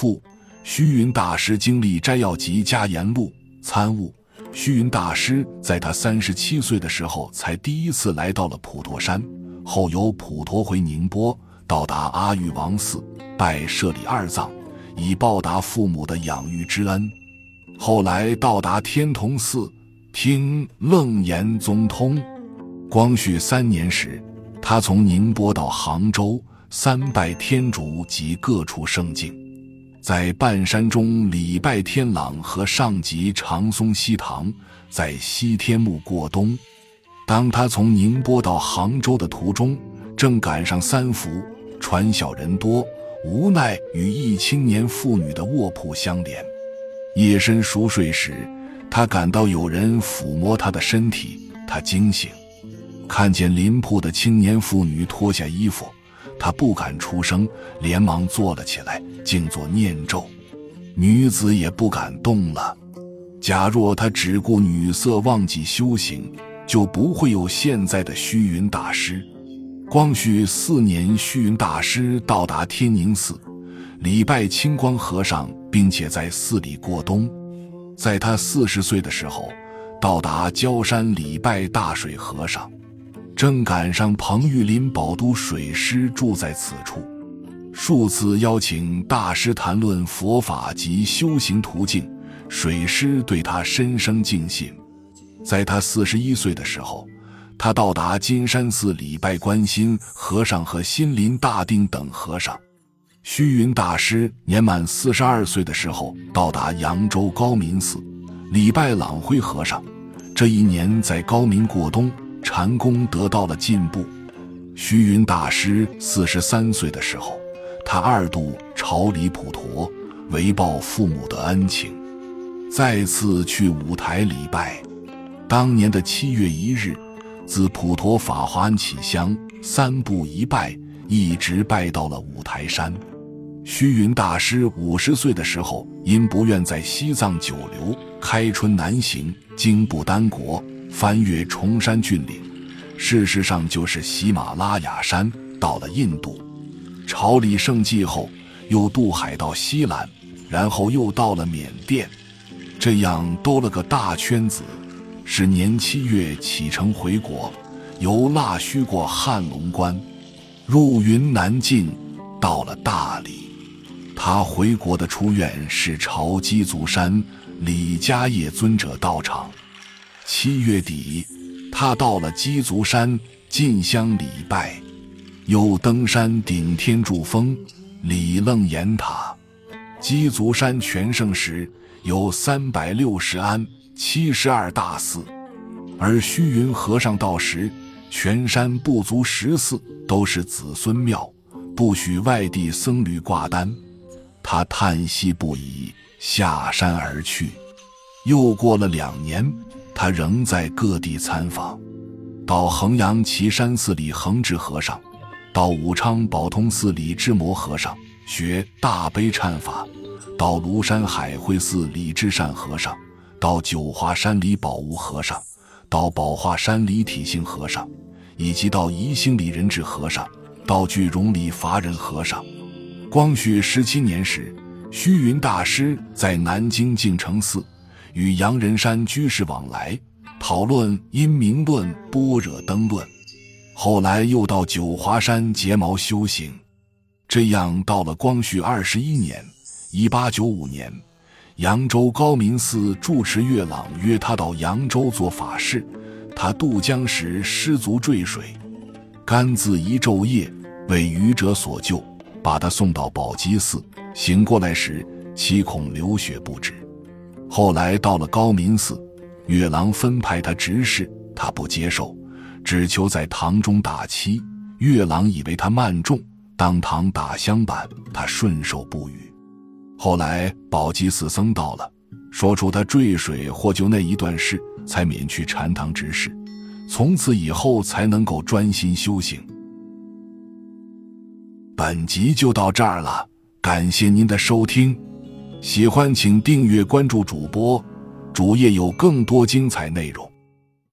父虚云大师经历摘要集家言录参悟。虚云大师在他三十七岁的时候，才第一次来到了普陀山，后由普陀回宁波，到达阿育王寺拜舍利二藏，以报答父母的养育之恩。后来到达天童寺，听楞严宗通。光绪三年时，他从宁波到杭州，三拜天竺及各处圣境。在半山中礼拜天朗和上集长松西堂，在西天目过冬。当他从宁波到杭州的途中，正赶上三伏，船小人多，无奈与一青年妇女的卧铺相连。夜深熟睡时，他感到有人抚摸他的身体，他惊醒，看见邻铺的青年妇女脱下衣服。他不敢出声，连忙坐了起来，静坐念咒。女子也不敢动了。假若他只顾女色，忘记修行，就不会有现在的虚云大师。光绪四年，虚云大师到达天宁寺，礼拜清光和尚，并且在寺里过冬。在他四十岁的时候，到达焦山礼拜大水和尚。正赶上彭玉林宝都水师住在此处，数次邀请大师谈论佛法及修行途径，水师对他深生敬信。在他四十一岁的时候，他到达金山寺礼拜观心和尚和心林大定等和尚。虚云大师年满四十二岁的时候，到达扬州高明寺礼拜朗辉和尚。这一年在高明过冬。禅功得到了进步。虚云大师四十三岁的时候，他二度朝礼普陀，为报父母的恩情，再次去五台礼拜。当年的七月一日，自普陀法华庵起香，三步一拜，一直拜到了五台山。虚云大师五十岁的时候，因不愿在西藏久留，开春南行，经不丹国。翻越崇山峻岭，事实上就是喜马拉雅山。到了印度，朝礼圣迹后，又渡海到西兰，然后又到了缅甸，这样兜了个大圈子。是年七月启程回国，由腊戌过汉龙关，入云南境，到了大理。他回国的出院是朝鸡足山李家业尊者道场。七月底，他到了鸡足山进香礼拜，又登山顶天柱峰礼楞严塔。鸡足山全盛时有三百六十庵七十二大寺，而虚云和尚到时，全山不足十寺，都是子孙庙，不许外地僧侣挂单。他叹息不已，下山而去。又过了两年。他仍在各地参访，到衡阳岐山寺里恒智和尚，到武昌宝通寺里智摩和尚学大悲忏法，到庐山海会寺里智善和尚，到九华山里宝无和尚，到宝化山里体性和尚，以及到宜兴里仁智和尚，到句容里法忍和尚。光绪十七年时，虚云大师在南京净城寺。与杨仁山居士往来，讨论《因明论》《般若灯论》，后来又到九华山结毛修行。这样到了光绪二十一年（一八九五年），扬州高明寺住持月朗约他到扬州做法事，他渡江时失足坠水，甘自一昼夜为愚者所救，把他送到宝鸡寺。醒过来时，七孔流血不止。后来到了高明寺，月郎分派他执事，他不接受，只求在堂中打漆。月郎以为他慢重，当堂打香板，他顺手不语。后来宝鸡寺僧到了，说出他坠水获救那一段事，才免去禅堂执事，从此以后才能够专心修行。本集就到这儿了，感谢您的收听。喜欢请订阅关注主播，主页有更多精彩内容。